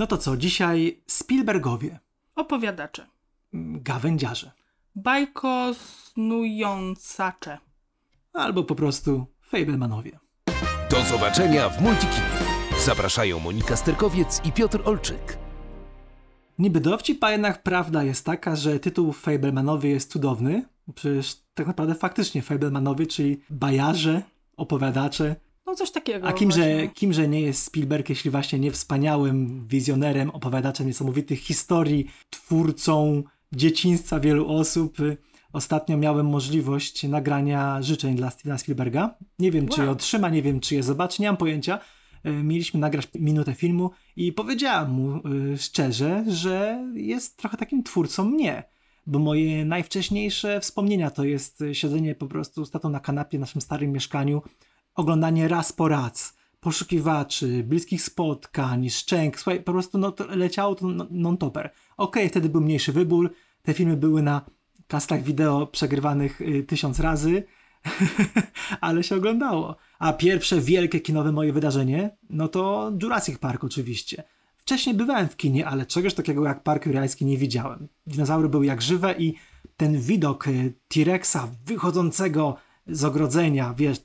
No to co, dzisiaj Spielbergowie, Opowiadacze. gawędziarze, Bajko snującacze. albo po prostu Fablemanowie. Do zobaczenia w Multikinie. Zapraszają Monika Sterkowiec i Piotr Olczyk. Niby dowcip, a jednak prawda jest taka, że tytuł Fablemanowie jest cudowny. Przecież tak naprawdę faktycznie Fablemanowie, czyli bajarze, opowiadacze. No coś takiego. A kimże, właśnie. kimże nie jest Spielberg, jeśli właśnie nie wspaniałym wizjonerem, opowiadaczem niesamowitych historii, twórcą dzieciństwa wielu osób. Ostatnio miałem możliwość nagrania życzeń dla Stevena Spielberga. Nie wiem, czy je Wow. otrzyma, nie wiem, czy je zobaczy, nie mam pojęcia. E, Mieliśmy nagrać minutę filmu i powiedziałam mu e, szczerze, że jest trochę takim twórcą mnie. Bo moje najwcześniejsze wspomnienia to jest siedzenie po prostu z tatą na kanapie w naszym starym mieszkaniu, oglądanie raz po raz, poszukiwaczy, bliskich spotkań, szczęk, słuchaj, po prostu no, to leciało to no- non-topper. Okej, wtedy był mniejszy wybór, te filmy były na kasetach wideo przegrywanych y, tysiąc razy, ale się oglądało. A pierwsze wielkie kinowe moje wydarzenie, no to Jurassic Park oczywiście. Wcześniej bywałem w kinie, ale czegoś takiego jak Park Jurajski nie widziałem. Dinozaury były jak żywe i ten widok y, T-Rexa wychodzącego z ogrodzenia, wiesz,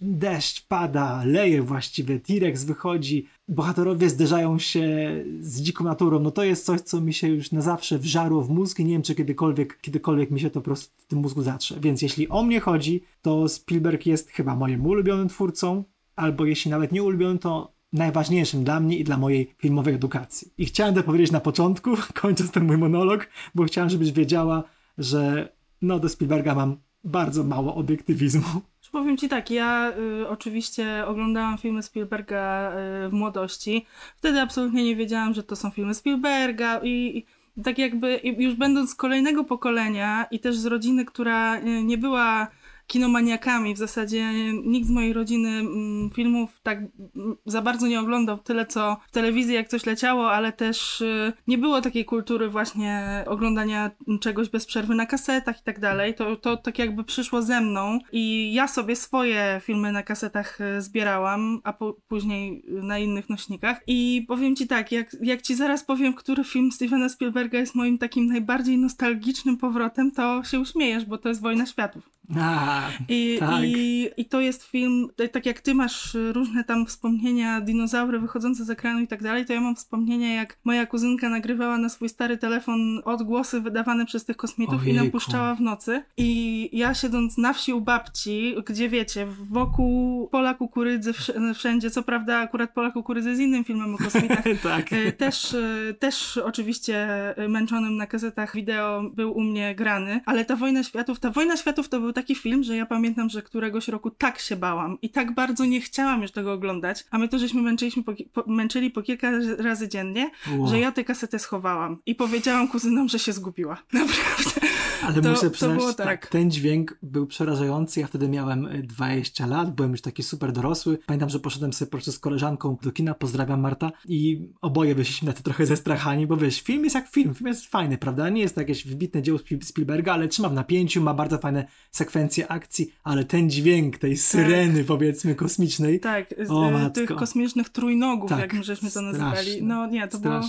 deszcz pada, leje właściwie, T-Rex wychodzi, bohaterowie zderzają się z dziką naturą, no to jest coś, co mi się już na zawsze wżarło w mózg i nie wiem, czy kiedykolwiek, kiedykolwiek mi się to po prostu w tym mózgu zatrze. Więc jeśli o mnie chodzi, to Spielberg jest chyba moim ulubionym twórcą, albo jeśli nawet nie ulubionym, to najważniejszym dla mnie i dla mojej filmowej edukacji. I chciałem to powiedzieć na początku, kończąc ten mój monolog, bo chciałem, żebyś wiedziała, że no do Spielberga mam bardzo mało obiektywizmu. Powiem ci tak, ja y, oczywiście oglądałam filmy Spielberga y, w młodości. Wtedy absolutnie nie wiedziałam, że to są filmy Spielberga i, i tak jakby już będąc z kolejnego pokolenia i też z rodziny, która y, nie była kinomaniakami, w zasadzie nikt z mojej rodziny mm, filmów tak mm, za bardzo nie oglądał tyle co w telewizji, jak coś leciało, ale też y, nie było takiej kultury właśnie oglądania czegoś bez przerwy na kasetach i tak dalej. To, to tak jakby przyszło ze mną i ja sobie swoje filmy na kasetach y, zbierałam, a po, później na innych nośnikach. I powiem ci tak, jak, jak ci zaraz powiem, który film Stevena Spielberga jest moim takim najbardziej nostalgicznym powrotem, to się uśmiejesz, bo to jest Wojna Światów. A, I, tak. i, I to jest film, tak- tak jak ty masz y, różne tam wspomnienia, dinozaury wychodzące z ekranu i tak dalej, to ja mam wspomnienia, jak moja kuzynka nagrywała na swój stary telefon odgłosy wydawane przez tych kosmitów i nam Ojejku. puszczała w nocy. I ja siedząc na wsi u babci, gdzie wiecie, wokół pola kukurydzy wsz- wszędzie, co prawda akurat pola kukurydzy jest innym filmem o kosmitach, tak. Też, też oczywiście męczonym na kasetach wideo był u mnie grany, ale ta Wojna Światów, ta Wojna Światów to był taki film, że ja pamiętam, że któregoś roku tak się bałam i tak bardzo nie chciałam już tego oglądać, a my to żeśmy męczyliśmy po, po, męczyli po kilka razy dziennie, Wow. że ja tę kasetę schowałam i powiedziałam kuzynom, że się zgubiła. Naprawdę. Ale to- muszę przyznać, tak. tak. ten dźwięk był przerażający. Ja wtedy miałem y, 20 lat, byłem już taki super dorosły. Pamiętam, że poszedłem sobie po prostu z koleżanką do kina, pozdrawiam Marta, i oboje wyszliśmy na to trochę zestrachani, bo wiesz, film jest jak film, film jest fajny, prawda? Nie jest to jakieś wybitne dzieło Spiel- Spielberga, ale trzyma w napięciu, ma bardzo fajne sekwencje akcji, ale ten dźwięk tej syreny, powiedzmy, kosmicznej, Tak, z- O, matko. tych kosmicznych trójnogów, Tak, jak my żeśmy to straszne, nazywali. No nie, to było...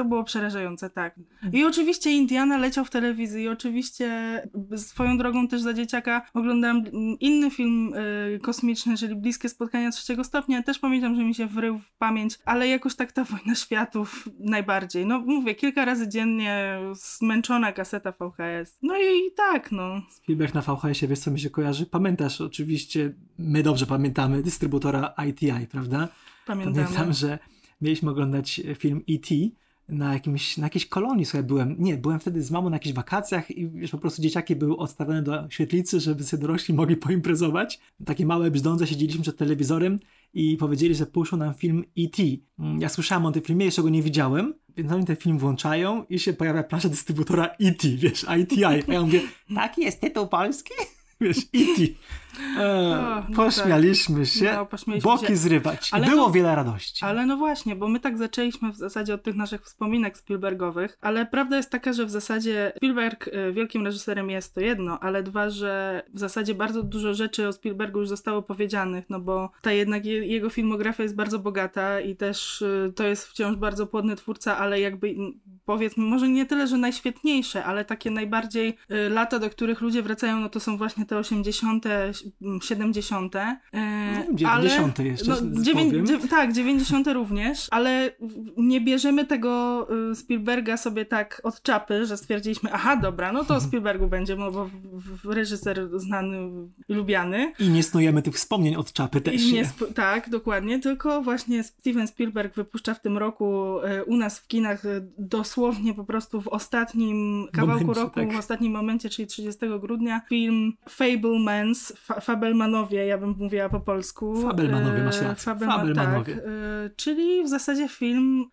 To było przerażające, tak. I oczywiście Indiana leciał w telewizji, i oczywiście swoją drogą też za dzieciaka oglądałam inny film y, kosmiczny, czyli Bliskie Spotkania Trzeciego Stopnia. Też pamiętam, że mi się wrył w pamięć, ale jakoś tak ta Wojna Światów najbardziej. No mówię, kilka razy dziennie zmęczona kaseta VHS. No i tak, no. Spielberg na VHS-ie, wiesz co mi się kojarzy? Pamiętasz oczywiście, my dobrze pamiętamy, dystrybutora ITI, prawda? Pamiętam. Pamiętam, że mieliśmy oglądać film E.T. na, jakimś, na jakiejś kolonii, słuchaj, byłem, nie, byłem wtedy z mamą na jakichś wakacjach i wiesz, po prostu dzieciaki były odstawione do świetlicy, żeby sobie dorośli mogli poimprezować. Takie małe brzdące siedzieliśmy przed telewizorem i powiedzieli, że puszczą nam film E.T. Mm, Ja słyszałem o tym filmie, jeszcze go nie widziałem, więc oni ten film włączają i się pojawia plansza dystrybutora E.T., wiesz, ITI. A ja mówię, taki jest tytuł polski? Wiesz, E.T. E, no pośmialiśmy się, No, pośmialiśmy boki się. zrywać. Ale Było no- wiele radości. Ale no właśnie, bo my tak zaczęliśmy w zasadzie od tych naszych wspominek Spielbergowych, ale prawda jest taka, że w zasadzie Spielberg y, wielkim reżyserem jest to jedno, ale dwa, że w zasadzie bardzo dużo rzeczy o Spielbergu już zostało powiedzianych, no bo ta jednak je, jego filmografia jest bardzo bogata i też y, to jest wciąż bardzo płodny twórca, ale jakby powiedzmy, może nie tyle, że najświetniejsze, ale takie najbardziej y, lata, do których ludzie wracają, no to są właśnie te 80., mm, 70. y, No, 90. jeszcze no, dziewię- dziew- tak, 90. również, ale nie bierzemy tego y, Spielberga sobie tak od czapy, że stwierdziliśmy, aha, dobra, no to o Spielbergu będzie, bo reżyser znany i lubiany. I nie snujemy tych wspomnień od czapy też. I nie sp- tak, dokładnie, tylko właśnie Steven Spielberg wypuszcza w tym roku y, u nas w kinach y, dosłownie po prostu w ostatnim kawałku Momencie, roku, tak. w ostatnim momencie, czyli 30 grudnia, film Fablemans, fa- Fabelmanowie, ja bym mówiła po polsku. Fabelmanowie, masz rację. Fabelma- Fabelmanowie. Tak, y, czyli w zasadzie film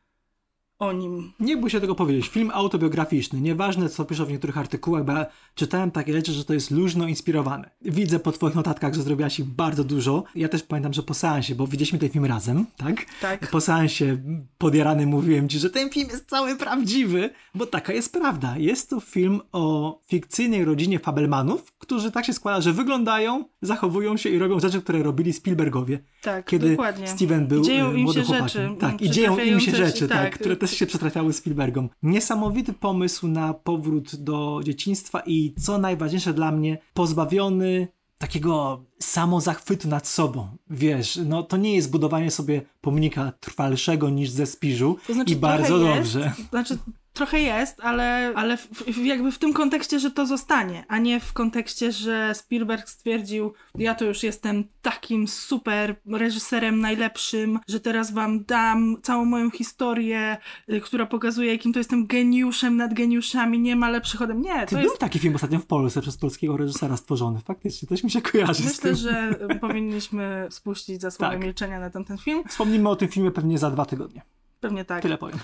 o nim. Nie bój się tego powiedzieć. Film autobiograficzny. Nieważne, co piszą w niektórych artykułach, bo ja czytałem takie rzeczy, że to jest luźno inspirowane. Widzę po twoich notatkach, że zrobiłaś ich bardzo dużo. Ja też pamiętam, że po seansie, bo widzieliśmy ten film razem, tak? Tak. Po seansie podjarany mówiłem ci, że ten film jest cały prawdziwy, bo taka jest prawda. Jest to film o fikcyjnej rodzinie Fabelmanów, którzy tak się składa, że wyglądają, zachowują się i robią rzeczy, które robili Spielbergowie. Tak, Kiedy dokładnie. Steven był Dzieją e, młodym chłopakiem. rzeczy, Tak, i mm, dzieją im się rzeczy, tak, tak. które też się przetrafiały Spielbergom. Niesamowity pomysł na powrót do dzieciństwa i co najważniejsze dla mnie, pozbawiony takiego samozachwytu nad sobą. Wiesz, no to nie jest budowanie sobie pomnika trwalszego niż ze Spiżu To znaczy, i bardzo trochę dobrze. Jest, znaczy, trochę jest, ale, ale w, w, jakby w tym kontekście, że to zostanie, a nie w kontekście, że Spielberg stwierdził, ja to już jestem takim super reżyserem najlepszym, że teraz wam dam całą moją historię, y, która pokazuje, jakim to jestem geniuszem nad geniuszami, nie ma lepszych ode mnie. Ty To był jest taki film ostatnio w Polsce przez polskiego reżysera stworzony. Faktycznie, coś mi się kojarzy Myślę, że y, powinniśmy spuścić zasłonę Tak. milczenia na tamten film. Wspomnimy o tym filmie pewnie za dwa tygodnie. Pewnie tak. Tyle powiem.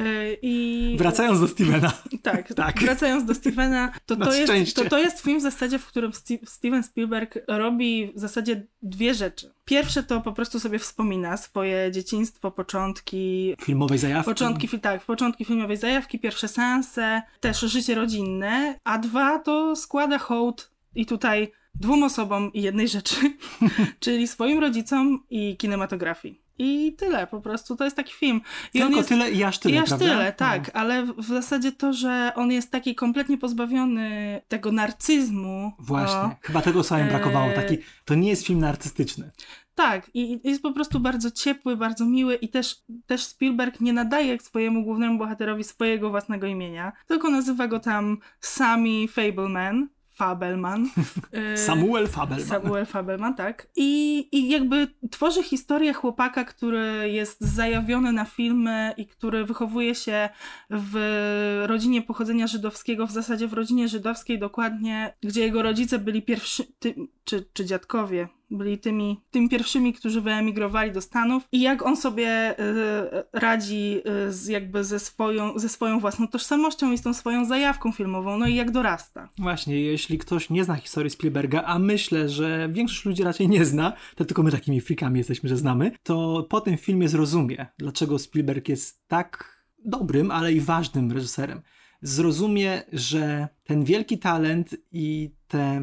Y, I Wracając do Stevena. Tak, Tak. wracając do Stevena, to to, jest, to to jest film w zasadzie, w którym Steven Spielberg robi w zasadzie dwie rzeczy. Pierwsze to po prostu sobie wspomina swoje dzieciństwo, początki, Filmowej zajawki. początki, tak, początki filmowej zajawki, pierwsze seanse, też życie rodzinne, a dwa to składa hołd i tutaj dwóm osobom i jednej rzeczy, czyli swoim rodzicom i kinematografii. I tyle, po prostu to jest taki film. I Tylko jest... tyle i aż tyle, I aż prawda? tyle, No. tak, ale w- zasadzie to, że on jest taki kompletnie pozbawiony tego narcyzmu. Właśnie. O, Chyba tego sobie brakowało. Eee. Taki, to nie jest film artystyczny. tak, i jest po prostu bardzo ciepły, bardzo miły i też, też Spielberg nie nadaje swojemu głównemu bohaterowi swojego własnego imienia, tylko nazywa go tam Sammy Fableman, Fabelman. Samuel Fabelman. Samuel Fabelman, tak. I, I jakby tworzy historię chłopaka, który jest zajawiony na filmy i który wychowuje się w rodzinie pochodzenia żydowskiego, w zasadzie w rodzinie żydowskiej dokładnie, gdzie jego rodzice byli pierwszy, ty, czy, czy dziadkowie, byli tymi, tymi pierwszymi, którzy wyemigrowali do Stanów i jak on sobie y, radzi y, z, jakby ze swoją, ze swoją własną tożsamością i z tą swoją zajawką filmową, no i jak dorasta. Właśnie, jeśli ktoś nie zna historii Spielberga, a myślę, że większość ludzi raczej nie zna, to tylko my takimi freakami jesteśmy, że znamy, to po tym filmie zrozumie, dlaczego Spielberg jest tak dobrym, ale i ważnym reżyserem. Zrozumie, że ten wielki talent i te,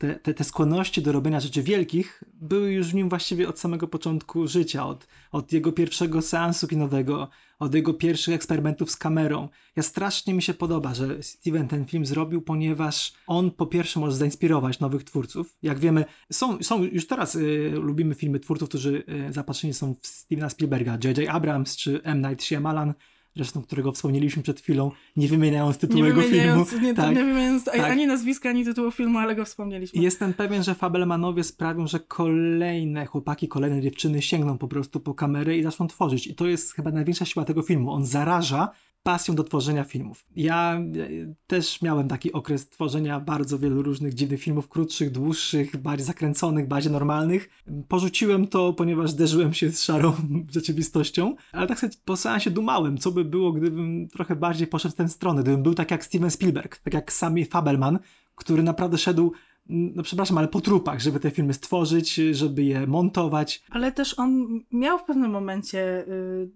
te, te, te skłonności do robienia rzeczy wielkich były już w nim właściwie od samego początku życia, od, od jego pierwszego seansu kinowego, od jego pierwszych eksperymentów z kamerą. Ja strasznie mi się podoba, że Steven ten film zrobił, ponieważ on po pierwsze może zainspirować nowych twórców. Jak wiemy, są, są już teraz y, lubimy filmy twórców, którzy y, zapatrzeni są w Stevena Spielberga, J.J. Abrams czy M. Night Shyamalan, zresztą którego wspomnieliśmy przed chwilą, nie wymieniając tytułu Nie jego filmu. nie, tak. nie wymieniając tak. ani nazwiska, ani tytułu filmu, ale go wspomnieliśmy. Jestem pewien, że Fabelmanowie sprawią, że kolejne chłopaki, kolejne dziewczyny sięgną po prostu po kamerę i zaczną tworzyć. I to jest chyba największa siła tego filmu. On zaraża pasją do tworzenia filmów. Ja e, też miałem taki okres tworzenia bardzo wielu różnych dziwnych filmów, krótszych, dłuższych, bardziej zakręconych, bardziej normalnych. Porzuciłem to, ponieważ zderzyłem się z szarą rzeczywistością, ale tak sobie po seansie dumałem, co by było, gdybym trochę bardziej poszedł w tę stronę, gdybym był tak jak Steven Spielberg, tak jak Sammy Fabelman, który naprawdę szedł no przepraszam, ale po trupach, żeby te filmy stworzyć, żeby je montować. Ale też on miał w pewnym momencie y,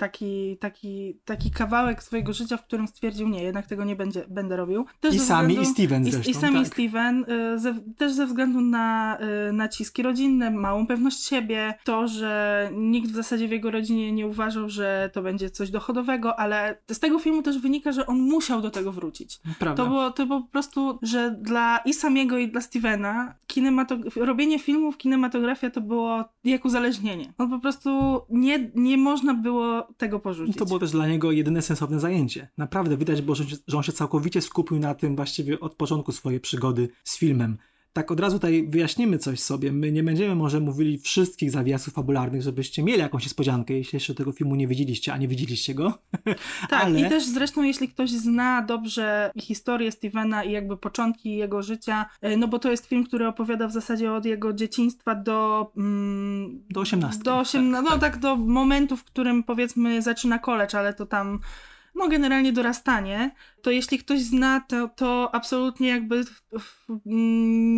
taki, taki, taki kawałek swojego życia, w którym stwierdził, nie, jednak tego nie będzie, będę robił. Też I sami względu, i Steven i, zresztą. I sami tak. Steven, y, ze, też ze względu na y, naciski rodzinne, małą pewność siebie, to, że nikt w zasadzie w jego rodzinie nie uważał, że to będzie coś dochodowego, ale z tego filmu też wynika, że on musiał do tego wrócić. Prawda. To było, to było po prostu, że dla i samiego i dla Stevena kinematog- robienie filmów, kinematografia to było jak uzależnienie. On po prostu nie, nie można było tego porzucić. To było też dla niego jedyne sensowne zajęcie. Naprawdę widać było, że, on się całkowicie skupił na tym właściwie od początku swojej przygody z filmem tak od razu tutaj wyjaśnimy coś sobie. My nie będziemy może mówili wszystkich zawiasów fabularnych, żebyście mieli jakąś niespodziankę, jeśli jeszcze tego filmu nie widzieliście, a nie widzieliście go. Tak, Ale... i też zresztą jeśli ktoś zna dobrze historię Stevena i jakby początki jego życia, e, no bo to jest film, który opowiada w zasadzie od jego dzieciństwa do... Mm, do 18. Do 18, tak, no tak. tak do momentu, w którym powiedzmy zaczyna college, ale to tam no generalnie dorastanie, to jeśli ktoś zna, to, to absolutnie jakby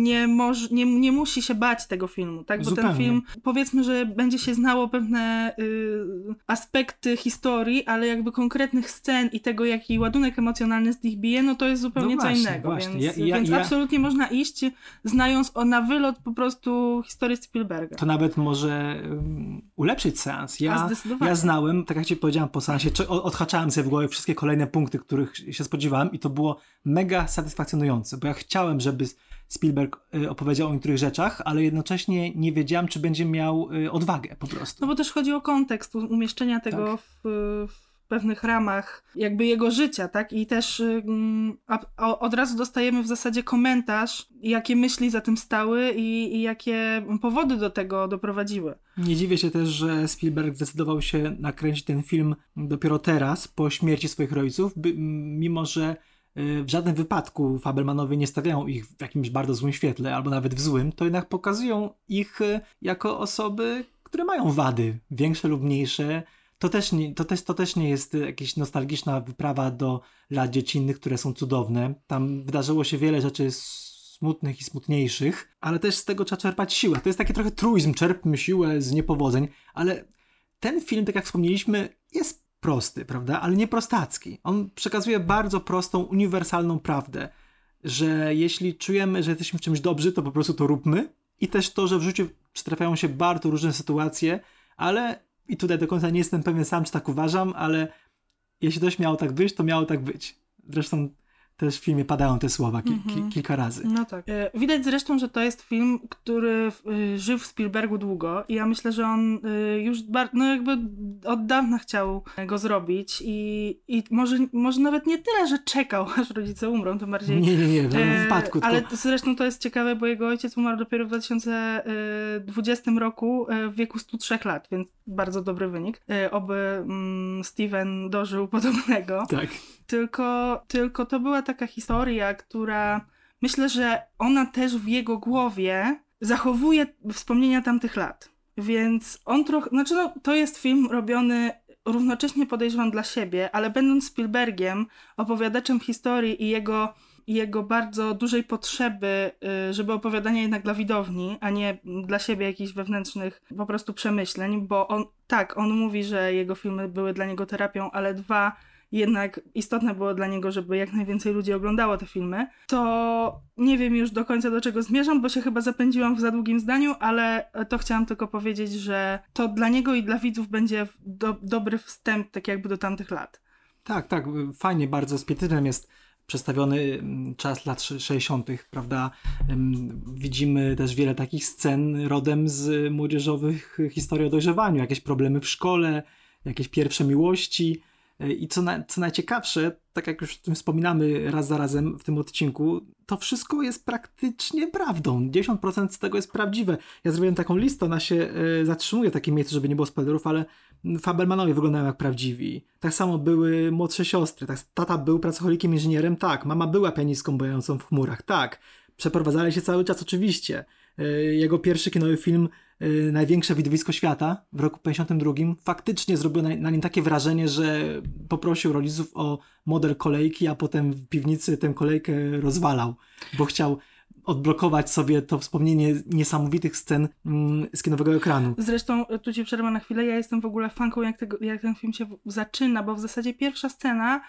nie, moż, nie, nie musi się bać tego filmu, tak? Bo Zupełnie. ten film, powiedzmy, że będzie się znało pewne y, aspekty historii, ale jakby konkretnych scen i tego, jaki ładunek emocjonalny z nich bije, no to jest zupełnie no właśnie, co innego. Właśnie. Więc, ja, ja, więc ja... absolutnie można iść, znając o, na wylot po prostu historię Spielberga. To nawet może um, ulepszyć seans. Ja, ja znałem, tak jak ci powiedziałam po seansie, odhaczałem sobie w głowie wszystkie kolejne punkty, których się spodziewałem i to było mega satysfakcjonujące, bo ja chciałem, żeby Spielberg y, opowiedział o niektórych rzeczach, ale jednocześnie nie wiedziałem, czy będzie miał y, odwagę po prostu. No bo też chodzi o kontekst umieszczenia tego tak. w, w pewnych ramach jakby jego życia, tak? I też mm, a, od razu dostajemy w zasadzie komentarz, jakie myśli za tym stały i, i jakie powody do tego doprowadziły. Nie dziwię się też, że Spielberg zdecydował się nakręcić ten film dopiero teraz, po śmierci swoich rodziców, by, mimo że y, w żadnym wypadku Fabelmanowie nie stawiają ich w jakimś bardzo złym świetle, albo nawet w złym, to jednak pokazują ich y, jako osoby, które mają wady, większe lub mniejsze, to też, nie, to, też, to też nie jest jakaś nostalgiczna wyprawa do lat dziecinnych, które są cudowne. Tam wydarzyło się wiele rzeczy smutnych i smutniejszych, ale też z tego trzeba czerpać siłę. To jest taki trochę truizm, czerpmy siłę z niepowodzeń, ale ten film, tak jak wspomnieliśmy, jest prosty, prawda? Ale nie prostacki. On przekazuje bardzo prostą, uniwersalną prawdę, że jeśli czujemy, że jesteśmy w czymś dobrzy, to po prostu to róbmy. I też to, że w życiu przytrafiają się bardzo różne sytuacje, ale i tutaj do końca nie jestem pewien sam, czy tak uważam, ale jeśli coś miało tak być, to miało tak być. Zresztą też w filmie padają te słowa ki ki mhm. kilka razy. No tak. E, widać zresztą, że to jest film, który y, żył w Spielbergu długo i ja myślę, że on y, już no jakby od dawna chciał go zrobić i, i może, może nawet nie tyle, że czekał, aż rodzice umrą, to bardziej... Nie, nie, nie, w e, wypadku. Ale zresztą to jest ciekawe, bo jego ojciec umarł dopiero w 2020 roku w wieku 103 lat, więc bardzo dobry wynik. Oby mm, Steven dożył podobnego. Tak. Tylko, tylko to była taka historia, która myślę, że ona też w jego głowie zachowuje wspomnienia tamtych lat. Więc on trochę, znaczy no, to jest film robiony równocześnie podejrzewam dla siebie, ale będąc Spielbergiem, opowiadaczem historii i jego, jego bardzo dużej potrzeby, y, żeby opowiadania jednak dla widowni, a nie dla siebie jakichś wewnętrznych po prostu przemyśleń, bo on, tak, on mówi, że jego filmy były dla niego terapią, ale dwa, jednak istotne było dla niego, żeby jak najwięcej ludzi oglądało te filmy, to nie wiem już do końca do czego zmierzam, bo się chyba zapędziłam w za długim zdaniu, ale to chciałam tylko powiedzieć, że to dla niego i dla widzów będzie do, dobry wstęp tak jakby do tamtych lat. Tak, tak, fajnie, bardzo z pietyzmem jest przedstawiony mm, czas lat 60., prawda? Widzimy też wiele takich scen rodem z młodzieżowych historii o dojrzewaniu, jakieś problemy w szkole, jakieś pierwsze miłości, i co, na, co najciekawsze, tak jak już wspominamy raz za razem w tym odcinku, to wszystko jest praktycznie prawdą. 10% z tego jest prawdziwe. Ja zrobiłem taką listę, ona się y, zatrzymuje w takim miejscu, żeby nie było spoilerów, ale Fabelmanowie wyglądają jak prawdziwi. Tak samo były młodsze siostry. Tak, tata był pracocholikiem inżynierem, tak. Mama była pianistką bojającą w chmurach, tak. Przeprowadzali się cały czas, oczywiście. Y, jego pierwszy kinowy film Y, największe widowisko świata w roku 52 faktycznie zrobiło na, na, nim takie wrażenie, że poprosił rodziców o model kolejki, a potem w piwnicy tę kolejkę rozwalał, bo chciał odblokować sobie to wspomnienie niesamowitych scen mm, z kinowego ekranu. Zresztą, e, tu ci przerwę na chwilę, ja jestem w ogóle fanką, jak, tego, jak ten film się zaczyna, bo w zasadzie pierwsza scena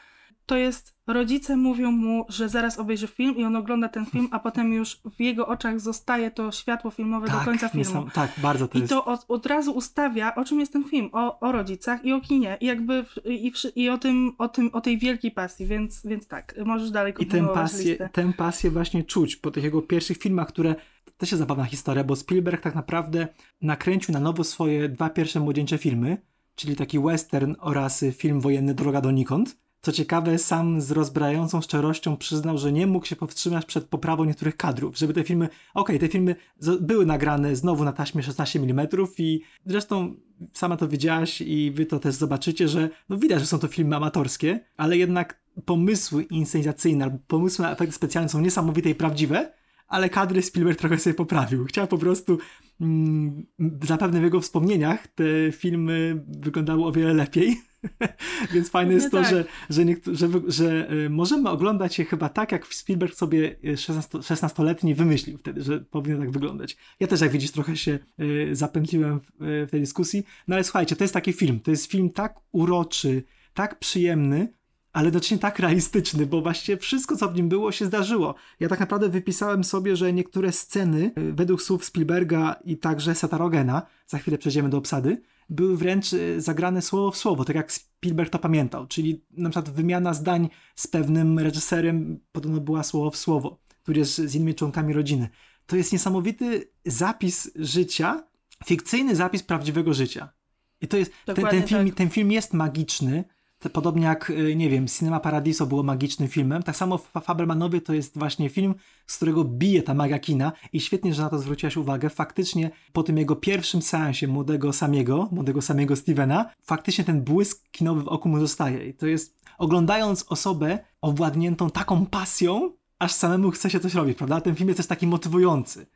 to jest rodzice mówią mu, że zaraz obejrzy film i on ogląda ten film, a potem już w jego oczach zostaje to światło filmowe do końca filmu. niesam- tak, bardzo to I jest. to od, od razu ustawia, o czym jest ten film, o, o rodzicach i o kinie, i jakby i, i o tym, o tym, o tej wielkiej pasji, więc, więc tak, możesz dalej I tę kontynuować pasję, tę pasję właśnie czuć po tych jego pierwszych filmach, które też jest zabawna historia, bo Spielberg tak naprawdę nakręcił na nowo swoje dwa pierwsze młodzieńcze filmy, czyli taki western oraz film wojenny Droga donikąd. Co ciekawe, sam z rozbrajającą szczerością przyznał, że nie mógł się powstrzymać przed poprawą niektórych kadrów, żeby te filmy, okej, te filmy były nagrane znowu na taśmie 16 mm i zresztą sama to widziałaś i wy to też zobaczycie, że no widać, że są to filmy amatorskie, ale jednak pomysły inscenizacyjne albo pomysły na efekty specjalne są niesamowite i prawdziwe, ale kadry Spielberg trochę sobie poprawił. Chciał po prostu, mm, zapewne w jego wspomnieniach te filmy wyglądały o wiele lepiej. Więc fajne jest to, tak. że, że, niektó- że, wy- że y, możemy oglądać je chyba tak, jak Spielberg sobie y, 16 16-letni wymyślił wtedy, że powinno tak wyglądać. Ja też, jak widzisz, trochę się y, zapętliłem w, y, w tej dyskusji. No ale słuchajcie, to jest taki film. To jest film tak uroczy, tak przyjemny, ale jednocześnie tak realistyczny, bo właściwie wszystko, co w nim było, się zdarzyło. Ja tak naprawdę wypisałem sobie, że niektóre sceny, y, według słów Spielberga i także Seta Rogena, za chwilę przejdziemy do obsady, były wręcz y, zagrane słowo w słowo, tak jak Spielberg to pamiętał. Czyli na przykład wymiana zdań z pewnym reżyserem podobno była słowo w słowo, tudzież z innymi członkami rodziny. To jest niesamowity zapis życia, fikcyjny zapis prawdziwego życia. I to jest, ten, ten, film, tak. ten film jest magiczny, podobnie jak, y, nie wiem, Cinema Paradiso było magicznym filmem, tak samo Fa- Fabelmanowie to jest właśnie film, z którego bije ta magia kina i świetnie, że na to zwróciłaś uwagę. Faktycznie po tym jego pierwszym seansie młodego Samiego, młodego Samiego Stevena, faktycznie ten błysk kinowy w oku mu zostaje. I to jest, oglądając osobę owładniętą taką pasją, aż samemu chce się coś robić, prawda? Ten film jest też taki motywujący.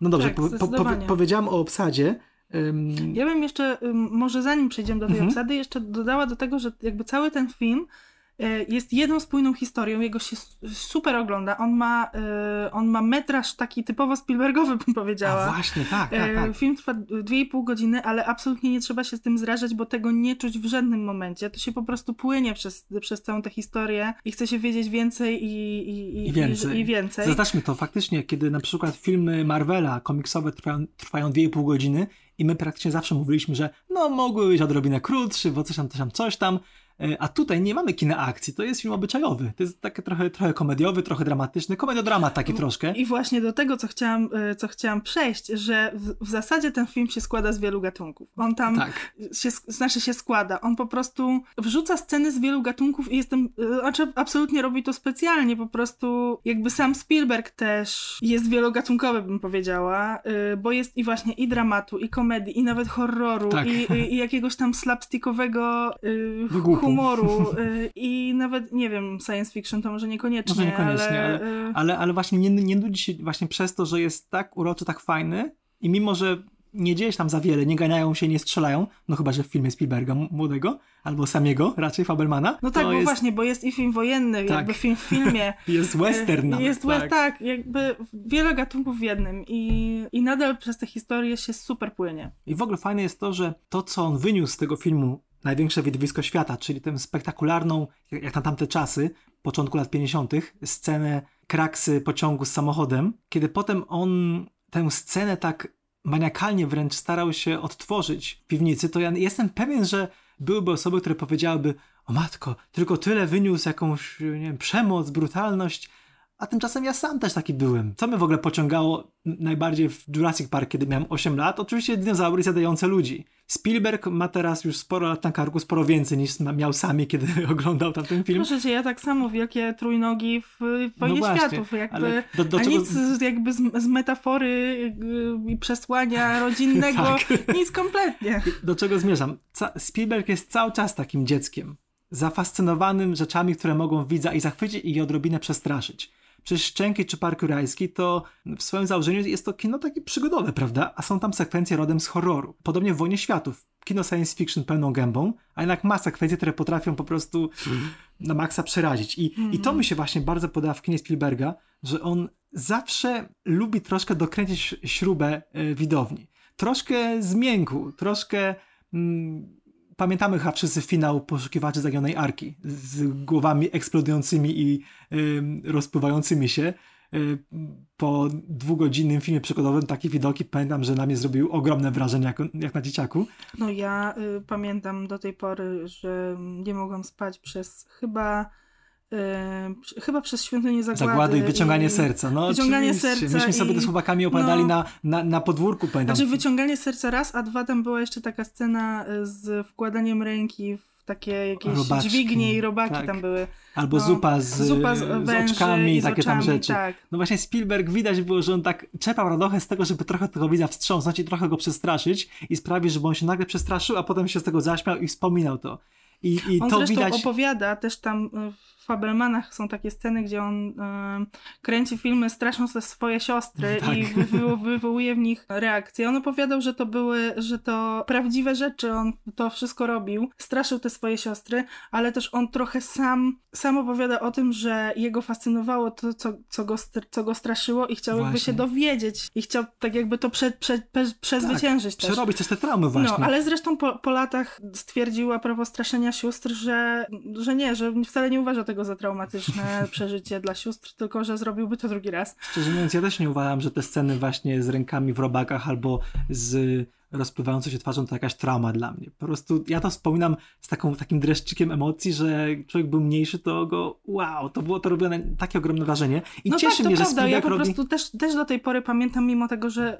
No dobrze, Tak, po, po, powiedziałam o obsadzie. Ja bym jeszcze, może zanim przejdziemy do tej Mhm. obsady, jeszcze dodała do tego, że jakby cały ten film e, jest jedną spójną historią, jego się super ogląda. On ma, e, on ma metraż taki typowo Spielbergowy, bym powiedziała. a właśnie, tak, tak, E, tak. Film trwa 2,5 godziny, ale absolutnie nie trzeba się z tym zrażać, bo tego nie czuć w żadnym momencie. To się po prostu płynie przez, przez całą tę historię i chce się wiedzieć więcej i, i, I więcej. I, i więcej. Zaznaczmy to, faktycznie, kiedy na przykład filmy Marvela komiksowe trwają, trwają 2,5 godziny i my praktycznie zawsze mówiliśmy, że no mogły być odrobinę krótszy, bo coś tam, coś tam, coś tam, a tutaj nie mamy kina akcji, to jest film obyczajowy, to jest taki trochę, trochę komediowy, trochę dramatyczny, komediodramat taki troszkę. I właśnie do tego, co chciałam, e, co chciałam przejść, że w, w zasadzie ten film się składa z wielu gatunków. On tam Tak. się, znaczy się składa. On po prostu wrzuca sceny z wielu gatunków i jestem, e, znaczy absolutnie robi to specjalnie, po prostu jakby sam Spielberg też jest wielogatunkowy, bym powiedziała, e, bo jest i właśnie i dramatu, i komedii, i nawet horroru, Tak. i, i, i jakiegoś tam slapstickowego e, Wygłupu. Humoru e, i nawet, nie wiem, science fiction to może niekoniecznie, Może niekoniecznie, ale, e, ale, ale właśnie nie, nie nudzi się właśnie przez to, że jest tak uroczy, tak fajny i mimo, że nie dzieje się tam za wiele, nie ganiają się, nie strzelają, no chyba, że w filmie Spielberga młodego, albo samego, raczej Fabelmana, No tak, bo jest, właśnie, bo jest i film wojenny, Tak. jakby film w filmie. jest western E, nawet, Jest tak. tak. tak, jakby wiele gatunków w jednym i, i nadal przez tę historię się super płynie. I w ogóle fajne jest to, że to, co on wyniósł z tego filmu, największe widowisko świata, czyli tę spektakularną, jak na tamte czasy, początku lat 50., scenę kraksy pociągu z samochodem, kiedy potem on tę scenę tak maniakalnie wręcz starał się odtworzyć w piwnicy, to ja jestem pewien, że byłyby osoby, które powiedziałyby, o matko, tylko tyle wyniósł jakąś, nie wiem, przemoc, brutalność, a tymczasem ja sam też taki byłem. Co mnie w ogóle pociągało najbardziej w Jurassic Park, kiedy miałem 8 lat? Oczywiście dinozaury zjadające ludzi. Spielberg ma teraz już sporo lat na karku, sporo więcej niż miał sami, kiedy oglądał tamten film. Proszę cię, ja tak samo wielkie trójnogi w Wojnie No Światów, jakby, do- do a czego- nic z, jakby z, z metafory y, i przesłania rodzinnego, Tak. nic kompletnie. Do czego zmierzam? Ca- Spielberg jest cały czas takim dzieckiem, zafascynowanym rzeczami, które mogą widza i zachwycić i odrobinę przestraszyć. Przez Szczęki czy Park Jurajski to w swoim założeniu jest to kino takie przygodowe, prawda? A są tam sekwencje rodem z horroru. Podobnie w Wojnie Światów. Kino science fiction pełną gębą, a jednak ma sekwencje, które potrafią po prostu na maksa przerazić. I, I to mi się właśnie bardzo podoba w kinie Spielberga, że on zawsze lubi troszkę dokręcić śrubę y, widowni. Troszkę zmięku, troszkę... Mm, pamiętamy chyba wszyscy finał Poszukiwaczy Zaginionej Arki z głowami eksplodującymi i y, rozpływającymi się. Y, po dwugodzinnym filmie przykładowym takie widoki pamiętam, że na mnie zrobił ogromne wrażenie jak, jak na dzieciaku. No ja y, pamiętam do tej pory, że nie mogłam spać przez chyba Yy, chyba przez świątynię zagłady. Zagłady i wyciąganie i serca. No, wyciąganie serca. Myśmy sobie i... z chłopakami opowiadali no, na, na, na podwórku, pamiętam. Znaczy wyciąganie serca raz, a dwa tam była jeszcze taka scena y, z wkładaniem ręki w takie jakieś Robaczki, dźwignie i robaki tak. tam były. Albo no, zupa, z, zupa z, z oczkami i takie tam rzeczy. Tak. No właśnie Spielberg widać było, że on tak czepał radochę z tego, żeby trochę tego widza wstrząsnąć i trochę go przestraszyć i sprawić, żeby on się nagle przestraszył, a potem się z tego zaśmiał i wspominał to. I, i on to widać... opowiada też tam y, Fabelmanach są takie sceny, gdzie on y, kręci filmy strasząc swoje siostry tak. i wy, wywołuje w nich reakcje. On opowiadał, że to były, że to prawdziwe rzeczy, on to wszystko robił, straszył te swoje siostry, ale też on trochę sam, sam opowiada o tym, że jego fascynowało to, co, co, go, co go straszyło i chciał jakby się dowiedzieć i chciał tak jakby to prze, prze, prze, przezwyciężyć tak, też. Przerobić też te traumy właśnie. No, ale zresztą po, po latach stwierdził a propos straszenia sióstr, że, że nie, że wcale nie uważa tego za traumatyczne przeżycie dla sióstr, tylko że zrobiłby to drugi raz. Szczerze mówiąc, ja też nie uważam, że te sceny właśnie z rękami w robakach albo z rozpływającą się twarzą to jakaś trauma dla mnie. Po prostu ja to wspominam z taką, takim dreszczykiem emocji, że człowiek był mniejszy, to go wow, to było to robione takie ogromne wrażenie i no cieszy tak, mnie, że prawda. Ja po robi... prostu też, też do tej pory pamiętam, mimo tego, że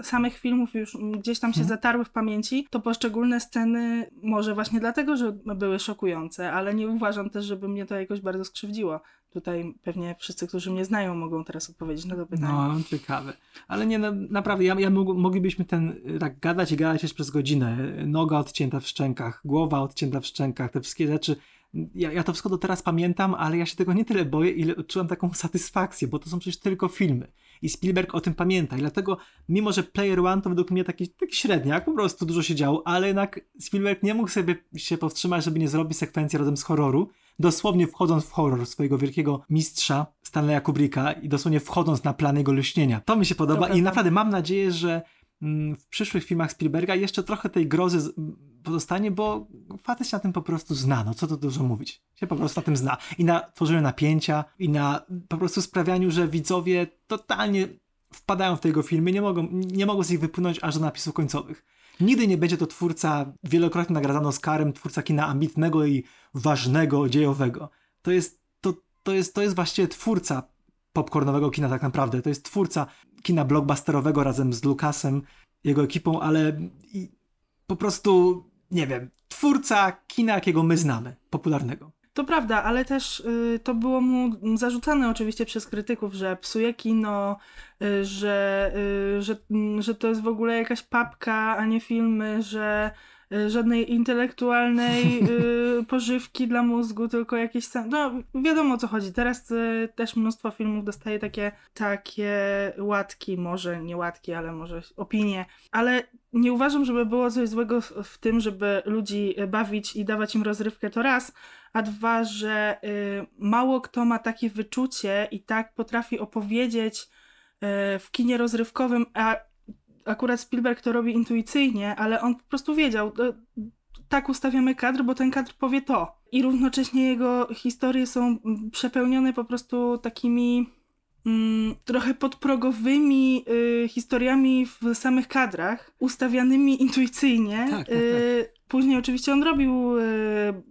y, samych filmów już gdzieś tam się hmm. zatarły w pamięci, to poszczególne sceny może właśnie dlatego, że były szokujące, ale nie uważam też, żeby mnie to jakoś bardzo skrzywdziło. Tutaj pewnie wszyscy, którzy mnie znają, mogą teraz odpowiedzieć na to pytanie. No, ciekawe. Ale nie, no, naprawdę, ja, ja moglibyśmy ten, tak gadać i gadać jeszcze przez godzinę. Noga odcięta w szczękach, głowa odcięta w szczękach, te wszystkie rzeczy. Ja, ja to wszystko do teraz pamiętam, ale ja się tego nie tyle boję, ile odczułam taką satysfakcję, bo to są przecież tylko filmy. I Spielberg o tym pamięta. I dlatego, mimo że Player One to według mnie taki, taki średniak, po prostu dużo się działo, ale jednak Spielberg nie mógł sobie się powstrzymać, żeby nie zrobić sekwencji razem z horroru dosłownie wchodząc w horror swojego wielkiego mistrza Stanleya Kubricka i dosłownie wchodząc na plan jego lśnienia. To mi się podoba Dobra, i naprawdę mam nadzieję, że mm, w przyszłych filmach Spielberga jeszcze trochę tej grozy pozostanie, bo facet się na tym po prostu zna, no co tu dużo mówić. Się po prostu na tym zna. I na tworzeniu napięcia, i na po prostu sprawianiu, że widzowie totalnie wpadają w tego filmy, nie mogą, nie mogą z nich wypłynąć aż do napisów końcowych. Nigdy nie będzie to twórca wielokrotnie nagradzany Oscarem, twórca kina ambitnego i ważnego, dziejowego. To jest, to, to jest, to jest właściwie twórca popcornowego kina tak naprawdę. To jest twórca kina blockbusterowego razem z Lucasem, jego ekipą, ale po prostu, nie wiem, twórca kina, jakiego my znamy, popularnego. To prawda, ale też y, to było mu zarzucane oczywiście przez krytyków, że psuje kino, y, że, y, że, mm, że to jest w ogóle jakaś papka, a nie filmy, że żadnej intelektualnej y, pożywki dla mózgu, tylko jakieś sam. No, wiadomo o co chodzi. Teraz y, też mnóstwo filmów dostaje takie, takie łatki, może nie łatki, ale może opinie. Ale nie uważam, żeby było coś złego w, w tym, żeby ludzi bawić i dawać im rozrywkę to raz, a dwa, że y, mało kto ma takie wyczucie i tak potrafi opowiedzieć y, w kinie rozrywkowym, a akurat Spielberg to robi intuicyjnie, ale on po prostu wiedział, y, tak ustawiamy kadr, bo ten kadr powie to. I równocześnie jego historie są przepełnione po prostu takimi mm, trochę podprogowymi y, historiami w samych kadrach, ustawianymi intuicyjnie. Tak, tak, tak. Y, później oczywiście on robił y,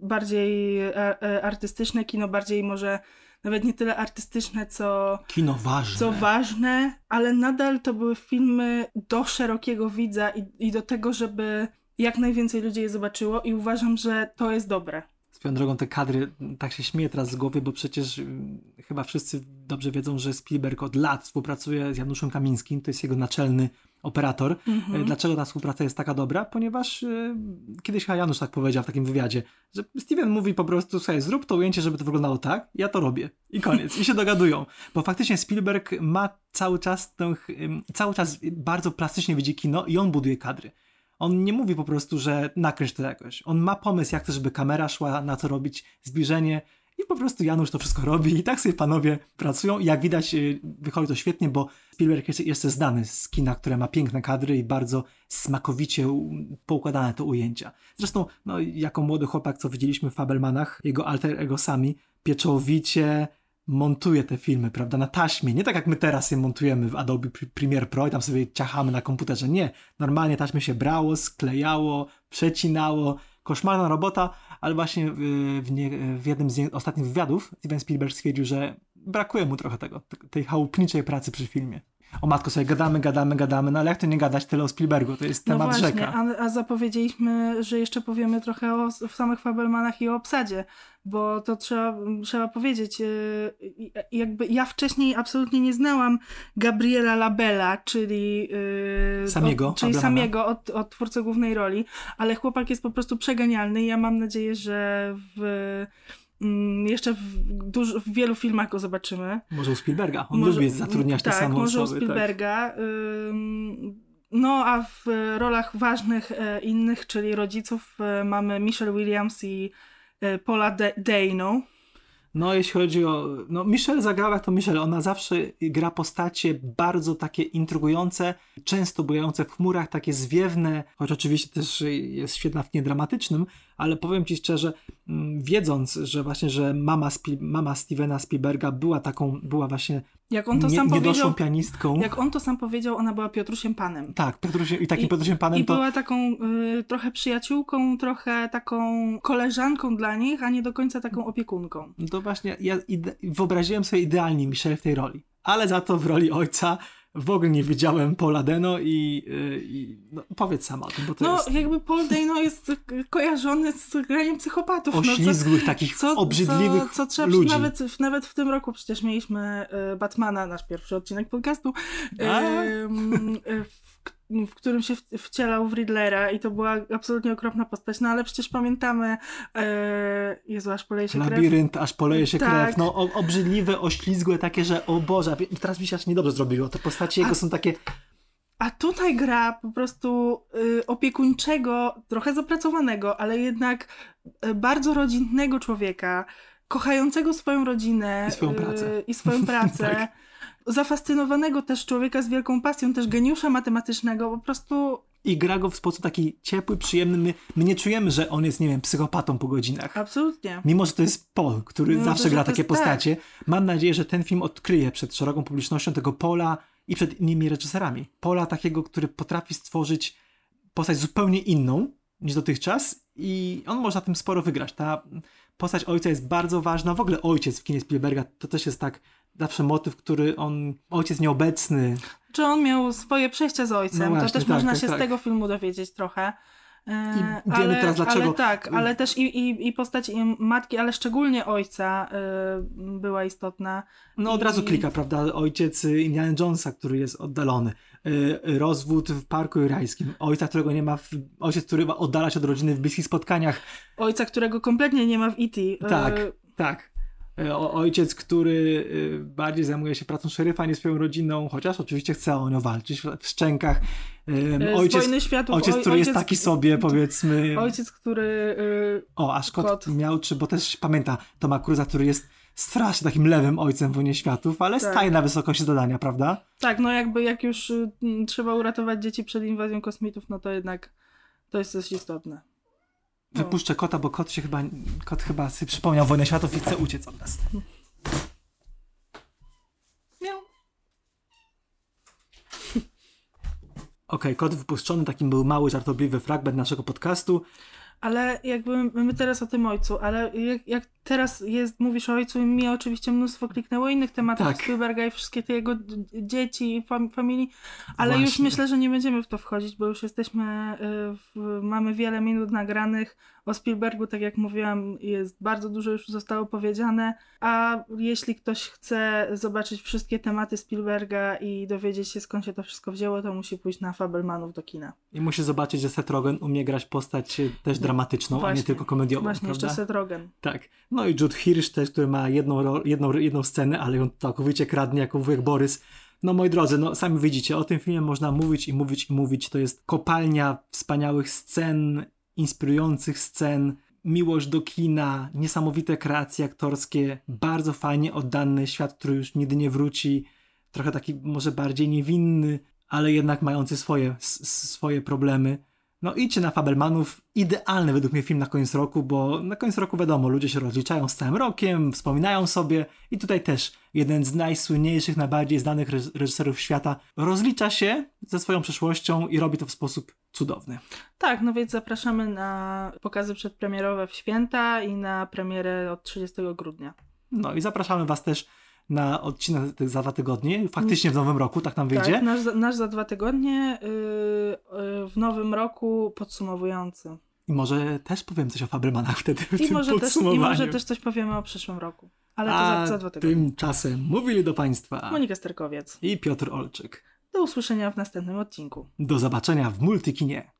bardziej e, e, artystyczne kino, bardziej może nawet nie tyle artystyczne, co kino ważne. Co ważne, ale nadal to były filmy do szerokiego widza i, i do tego, żeby jak najwięcej ludzi je zobaczyło i uważam, że to jest dobre. Swoją drogą te kadry, tak się śmieję teraz z głowy, bo przecież mm, chyba wszyscy dobrze wiedzą, że Spielberg od lat współpracuje z Januszem Kamińskim, to jest jego naczelny operator. Mm-hmm. Dlaczego ta współpraca jest taka dobra? Ponieważ yy, kiedyś chyba Janusz tak powiedział w takim wywiadzie, że Steven mówi po prostu, słuchaj, zrób to ujęcie, żeby to wyglądało tak, ja to robię. I koniec. I się dogadują. Bo faktycznie Spielberg ma cały czas, yy, cały czas bardzo plastycznie widzi kino i on buduje kadry. On nie mówi po prostu, że nakręć to jakoś. On ma pomysł, jak chce, żeby kamera szła, na co robić zbliżenie po prostu Janusz to wszystko robi i tak sobie panowie pracują i jak widać y, wychodzi to świetnie, bo Spielberg jest jeszcze znany z kina, które ma piękne kadry i bardzo smakowicie poukładane to ujęcia. Zresztą, no, jako młody chłopak, co widzieliśmy w Fabelmanach, jego alter ego sami, pieczołowicie montuje te filmy, prawda, na taśmie. Nie tak jak my teraz je montujemy w Adobe Pre- Premiere Pro i tam sobie ciachamy na komputerze. Nie. Normalnie taśmy się brało, sklejało, przecinało. Koszmarna robota, ale właśnie w, nie, w jednym z ostatnich wywiadów Steven Spielberg stwierdził, że brakuje mu trochę tego, te- tej chałupniczej pracy przy filmie. O matko, sobie gadamy, gadamy, gadamy, no ale jak to nie gadać tyle o Spielbergu? To jest No temat właśnie, rzeka. a, a zapowiedzieliśmy, że jeszcze powiemy trochę o samych Fabelmanach i o obsadzie, bo to trzeba, trzeba powiedzieć, yy, jakby ja wcześniej absolutnie nie znałam Gabriela Labella, czyli yy, Samiego, od, czyli Fabelmana. Samiego od, od twórcy głównej roli, ale chłopak jest po prostu przeganialny i ja mam nadzieję, że w, jeszcze w, w wielu filmach go zobaczymy. Może u Spielberga. On Może- lubi zatrudniać te tak, same może osoby. u Spielberga. ym, No, a w rolach ważnych e, innych, czyli rodziców, e, mamy Michelle Williams i e, Paula De- Dano. No, jeśli chodzi o. No, Michelle zagrała to Michelle. Ona zawsze gra postacie bardzo takie intrygujące, często bujające w chmurach, takie zwiewne, choć oczywiście też jest świetna w kinie dramatycznym, ale powiem ci szczerze, mm, wiedząc, że właśnie, że mama, Spil- mama Stevena Spielberga była taką, była właśnie Jak on to nie, sam powiedział, pianistką. jak on to sam powiedział, ona była Piotrusiem Panem. Tak, Piotrusiem, i takim I- Piotrusiem Panem I to. była taką y, trochę przyjaciółką, trochę taką koleżanką dla nich, a nie do końca taką opiekunką. No to właśnie ja wyobraziłem sobie idealnie Michelle w tej roli. Ale za to w roli ojca w ogóle nie widziałem Paula Deno i, yy, i no, powiedz sama o tym, bo to No, jest jakby Paul Dano jest kojarzony z graniem psychopatów. no, co- oślizgłych, takich obrzydliwych co, co trzeba ludzi. Nawet, nawet w tym roku przecież mieliśmy e, Batmana, nasz pierwszy odcinek podcastu, A. w, którym się wcielał w Riddlera i to była absolutnie okropna postać, no ale przecież pamiętamy e, Jezu, aż poleje się krew. Labirynt, aż poleje się Tak. krew. No, o, obrzydliwe, oślizgłe, takie, że o Boże, teraz mi się aż niedobrze zrobiło. Te postacie jego A- są takie. A tutaj gra po prostu y, opiekuńczego, trochę zapracowanego, ale jednak y, bardzo rodzinnego człowieka, kochającego swoją rodzinę I swoją pracę. y, i swoją pracę. Tak. Zafascynowanego też człowieka z wielką pasją, też geniusza matematycznego, po prostu I gra go w sposób taki ciepły, przyjemny. My, my nie czujemy, że on jest, nie wiem, psychopatą po godzinach. absolutnie. Mimo, że to jest Paul, który Mimo, zawsze że gra to takie jest- tak. postacie, mam nadzieję, że ten film odkryje przed szeroką publicznością tego Paula i przed innymi reżyserami. Paula takiego, który potrafi stworzyć postać zupełnie inną niż dotychczas i on może na tym sporo wygrać. Ta postać ojca jest bardzo ważna. W ogóle ojciec w kinie Spielberga to też jest tak zawsze motyw, który on, ojciec nieobecny, Czy on miał swoje przejścia z ojcem, No właśnie, to też tak, można tak, się tak. z tego filmu dowiedzieć trochę. E, I wiemy teraz, dlaczego- Ale tak, ale też i, i, i postać i matki, ale szczególnie ojca y, była istotna. No od razu klika, prawda? Ojciec y, Indiana Jonesa, który jest oddalony. Y, Rozwód w Parku Jurajskim. Ojca, którego nie ma, w, ojciec, który ma oddalać od rodziny w bliskich spotkaniach. Ojca, którego kompletnie nie ma w E.T. Tak, Y, tak. Y, O, ojciec, który bardziej zajmuje się pracą szeryfa niż swoją rodziną, chociaż oczywiście chce o nią walczyć w, szczękach. Ojciec, Wojny Światów. ojciec, oj- który jest taki sobie, powiedzmy. Ojciec, który... O, a Szkot Kot. miał, czy, bo też pamięta Toma Cruza, który jest strasznie takim lewym ojcem w Wojnie Światów, ale Tak. staje na wysokości zadania, prawda? tak, no jakby jak już y, trzeba uratować dzieci przed inwazją kosmitów, no to jednak to jest coś istotne. No. Wypuszczę kota, bo kot się chyba, kot chyba sobie przypomniał Wojnę Światów i chce uciec od nas. Miał. Okej, kot wypuszczony, takim był mały, żartobliwy fragment naszego podcastu. Ale jakby my teraz o tym ojcu, ale jak, jak teraz jest, mówisz o ojcu i mi oczywiście mnóstwo kliknęło innych tematów Tak. Spielberga i wszystkie te jego dzieci i fam, familii, ale już Właśnie. myślę, że nie będziemy w to wchodzić, bo już jesteśmy, y, w, mamy wiele minut nagranych o Spielbergu, tak jak mówiłam, jest bardzo dużo już zostało powiedziane, a jeśli ktoś chce zobaczyć wszystkie tematy Spielberga i dowiedzieć się skąd się to wszystko wzięło, to musi pójść na Fabelmanów do kina. I musi zobaczyć, że Seth Rogen umie grać postać e, też dramatyczną, a nie Właśnie. tylko komediową, Właśnie, prawda? jeszcze Seth Rogen. Tak. No i Jude Hirsch też, który ma jedną, jedną, jedną scenę, ale ją całkowicie kradnie jako wujek Borys. No moi drodzy, no sami widzicie, o tym filmie można mówić i mówić i mówić. To jest kopalnia wspaniałych scen, inspirujących scen. miłość do kina, niesamowite kreacje aktorskie, bardzo fajnie oddany świat, który już nigdy nie wróci, trochę taki może bardziej niewinny, ale jednak mający swoje, swoje problemy. No idźcie na Fabelmanów. Idealny według mnie film na koniec roku, bo na koniec roku wiadomo, ludzie się rozliczają z całym rokiem, wspominają sobie i tutaj też jeden z najsłynniejszych, najbardziej znanych reżyserów świata rozlicza się ze swoją przeszłością i robi to w sposób cudowny. Tak, no więc zapraszamy na pokazy przedpremierowe w święta i na premierę od 30 grudnia. No i zapraszamy Was też na odcinek za dwa tygodnie, faktycznie w nowym roku, tak nam wyjdzie. Tak, nasz, nasz za dwa tygodnie yy, yy, w nowym roku podsumowujący. I może też powiem coś o Fabelmanach wtedy w I tym może podsumowaniu. Też, I może też coś powiemy o przyszłym roku. Ale to za, za dwa tygodnie. tymczasem mówili do Państwa Monika Sterkowiec i Piotr Olczyk. Do usłyszenia w następnym odcinku. Do zobaczenia w Multikinie.